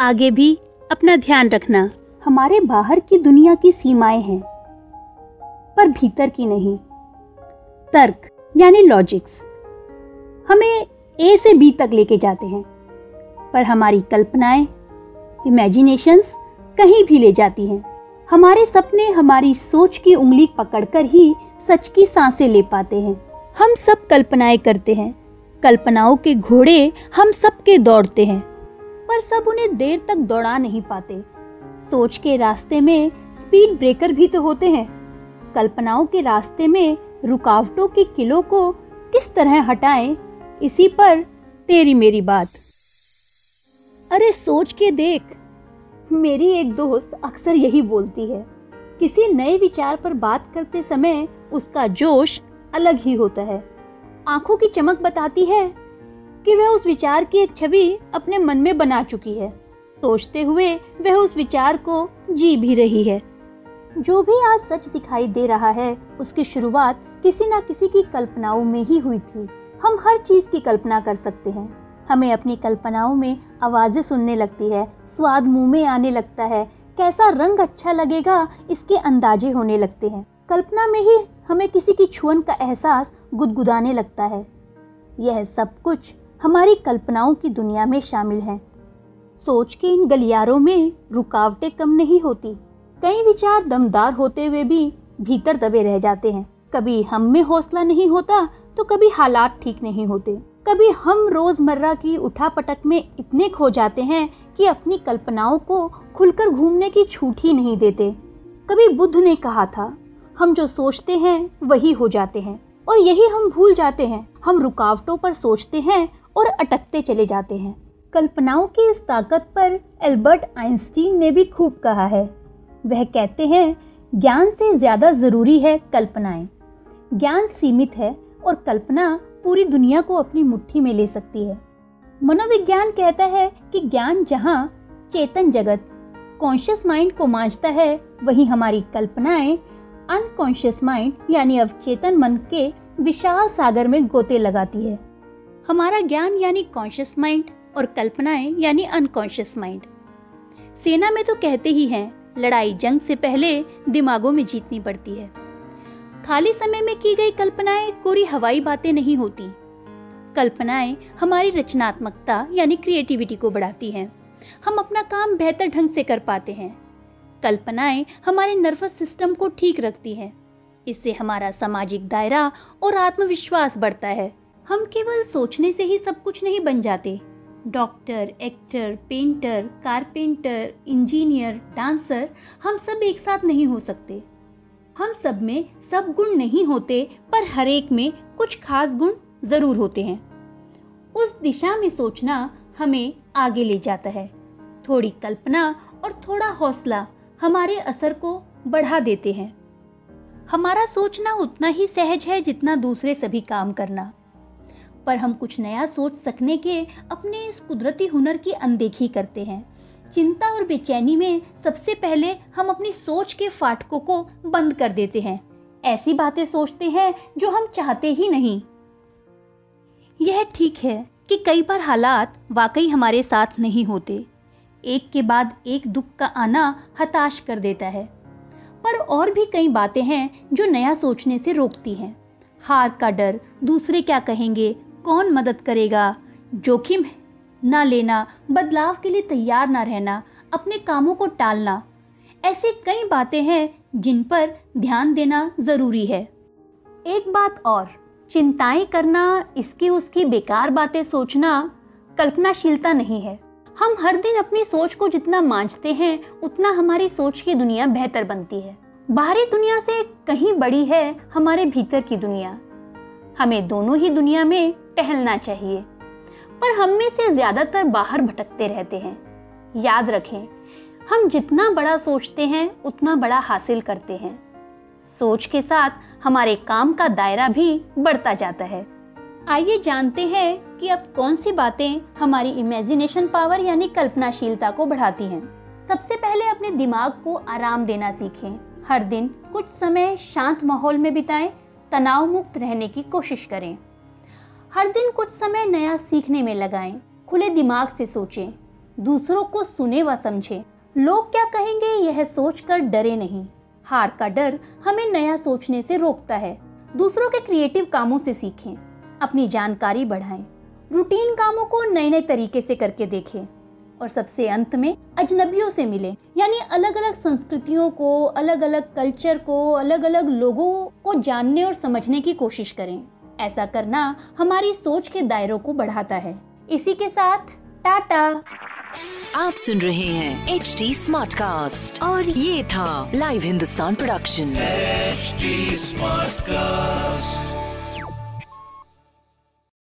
आगे भी अपना ध्यान रखना। हमारे बाहर की दुनिया की सीमाएँ हैं, पर भीतर की नहीं। तर्क, यानी लॉजिक्स हमें ए से बी तक लेके जाते हैं, पर हमारी कल्पनाएँ इमेजिनेशंस कहीं भी ले जाती हैं। हमारे सपने हमारी सोच की उंगली पकड़कर ही सच की साँसें ले पाते हैं। हम सब कल्पनाएँ करते हैं। कल्पनाओं के घोड़े हम सबके दौड़ते हैं। पर सब उन्हें देर तक दौड़ा नहीं पाते। सोच के रास्ते में स्पीड ब्रेकर भी तो होते हैं। कल्पनाओं के रास्ते में रुकावटों के किलो को किस तरह हटाएँ, इसी पर तेरी मेरी बात। अरे सोच के देख, मेरी एक दोस्त अक्सर यही बोलती है, किसी नए विचार पर बात करते समय उसका जोश अलग ही होता है। आँखों की चमक बताती है कि वह उस विचार की एक छवि अपने मन में बना चुकी है। सोचते हुए वह उस विचार को जी भी रही है। जो भी आज सच दिखाई दे रहा है, उसकी शुरुआत किसी ना किसी की कल्पनाओं में ही हुई थी। हम हर चीज़ की कल्पना कर सकते हैं। हमें अपनी कल्पनाओं में आवाज़ें सुनने लगती है, स्वाद मुँह में आने लगता है, कैसा रंग अच्छा लगेगा, इसके अंदाजे होने लगते हैं। कल्पना में ही हमें किसी की छुअन का एहसास गुदगुदाने लगता है। यह सब कुछ हमारी कल्पनाओं की दुनिया में शामिल है। सोच के इन गलियारों में रुकावटें कम नहीं होती। कई विचार दमदार होते हुए भी भीतर दबे रह जाते हैं। कभी हम में हौसला नहीं होता तो कभी हालात ठीक नहीं होते। कभी हम रोज़मर्रा की उठा पटक में इतने खो जाते हैं कि अपनी कल्पनाओं को खुलकर घूमने की छूट ही नहीं देते। कभी बुद्ध ने कहा था, हम जो सोचते हैं, वही हो जाते हैं। और यही हम भूल जाते हैं। हम रुकावटों पर सोचते हैं और अटकते चले जाते हैं। कल्पनाओं की इस ताकत पर एल्बर्ट आइंस्टीन ने भी खूब कहा है। वह कहते हैं, ज्ञान से ज़्यादा ज़रूरी है कल्पनाएँ। ज्ञान सीमित है और कल्पना पूरी दुनिया को अपनी मुट्ठी में ले सकती है। मनोविज्ञान कहता है कि ज्ञान जहाँ चेतन जगत कॉन्शियस माइंड को मांझता है, वही हमारी कल्पनाएँ अनकॉन्शियस माइंड यानी अवचेतन मन के विशाल सागर में गोते लगाती है। हमारा ज्ञान यानी कॉन्शियस माइंड और कल्पनाएँ यानी अनकॉन्शियस माइंड सेना में तो कहते ही हैं, लड़ाई जंग से पहले दिमागों में जीतनी पड़ती है। खाली समय में की गई कल्पनाएँ कोरी हवाई बातें नहीं होती। कल्पनाएँ हमारी रचनात्मकता यानी क्रिएटिविटी को बढ़ाती हैं। हम अपना काम बेहतर ढंग से कर पाते हैं। कल्पनाएँ हमारे नर्वस सिस्टम को ठीक रखती हैं। इससे हमारा सामाजिक दायरा और आत्मविश्वास बढ़ता है। हम केवल सोचने से ही सब कुछ नहीं बन जाते। Doctor, actor, painter, carpenter, engineer, dancer, हम सब एक साथ नहीं हो सकते। हम सब में सब गुण नहीं होते, पर हर एक में कुछ खास गुण ज़रूर होते हैं। उस दिशा में सोचना हमें आगे ले जाता है। थोड़ी कल्पना और थोड़ा हौसला हमारे असर को बढ़ा देते हैं। हमारा सोचना उतना ही सहज है जितना दूसरे सभी काम करना। पर हम कुछ नया सोच सकने के अपने इस कुदरती हुनर की अनदेखी करते हैं। चिंता और बेचैनी में सबसे पहले हम अपनी सोच के फाटकों को बंद कर देते हैं। ऐसी बातें सोचते हैं जो हम चाहते ही नहीं। यह ठीक है कि कई बार हालात वाकई हमारे साथ नहीं होते। एक के बाद एक दुख का आना हताश कर देता है। पर और भी कई बातें हैं जो नया सोचने से रोकती हैं। हार का डर, दूसरे क्या कहेंगे? कौन मदद करेगा? जोखिम ना लेना, बदलाव के लिए तैयार ना रहना, अपने कामों को टालना। ऐसी कई बातें हैं जिन पर ध्यान देना ज़रूरी है। एक बात और, चिंताएँ करना, इसकी उसकी बेकार बातें सोचना कल्पनाशीलता नहीं है। हम हर दिन अपनी सोच को जितना मांझते हैं, उतना हमारी सोच की दुनिया बेहतर बनती है। बाहरी दुनिया से कहीं बड़ी है हमारे भीतर की दुनिया। हमें दोनों ही दुनिया में टहलना चाहिए। पर हम में से ज़्यादातर बाहर भटकते रहते हैं। याद रखें, हम जितना बड़ा सोचते हैं, उतना बड़ा हासिल करते हैं। सोच के साथ हमारे काम का दायरा भी बढ़ता जाता है। आइए जानते हैं कि अब कौन सी बातें हमारी इमेजिनेशन पावर यानी कल्पनाशीलता को बढ़ाती हैं? सबसे पहले अपने दिमाग को आराम देना सीखें। हर दिन कुछ समय शांत माहौल में बिताएँ, तनाव मुक्त रहने की कोशिश करें। हर दिन कुछ समय नया सीखने में लगाएँ, खुले दिमाग से सोचें, दूसरों को सुने व समझें। लोग क्या कहेंगे यह सोचकर डरे नहीं। हार का डर हमें नया सोचने से रोकता है। दूसरों के क्रिएटिव कामों से सीखें। अपनी जानकारी बढ़ाएँ। रूटीन कामों को नए नए तरीके से करके देखें और सबसे अंत में अजनबियों से मिले। यानी अलग अलग संस्कृतियों को अलग अलग कल्चर को अलग अलग लोगों को जानने और समझने की कोशिश करें। ऐसा करना हमारी सोच के दायरों को बढ़ाता है। इसी के साथ टाटा! आप सुन रहे हैं एच डी स्मार्ट कास्ट और ये था Live Hindustan production HD Smartcast.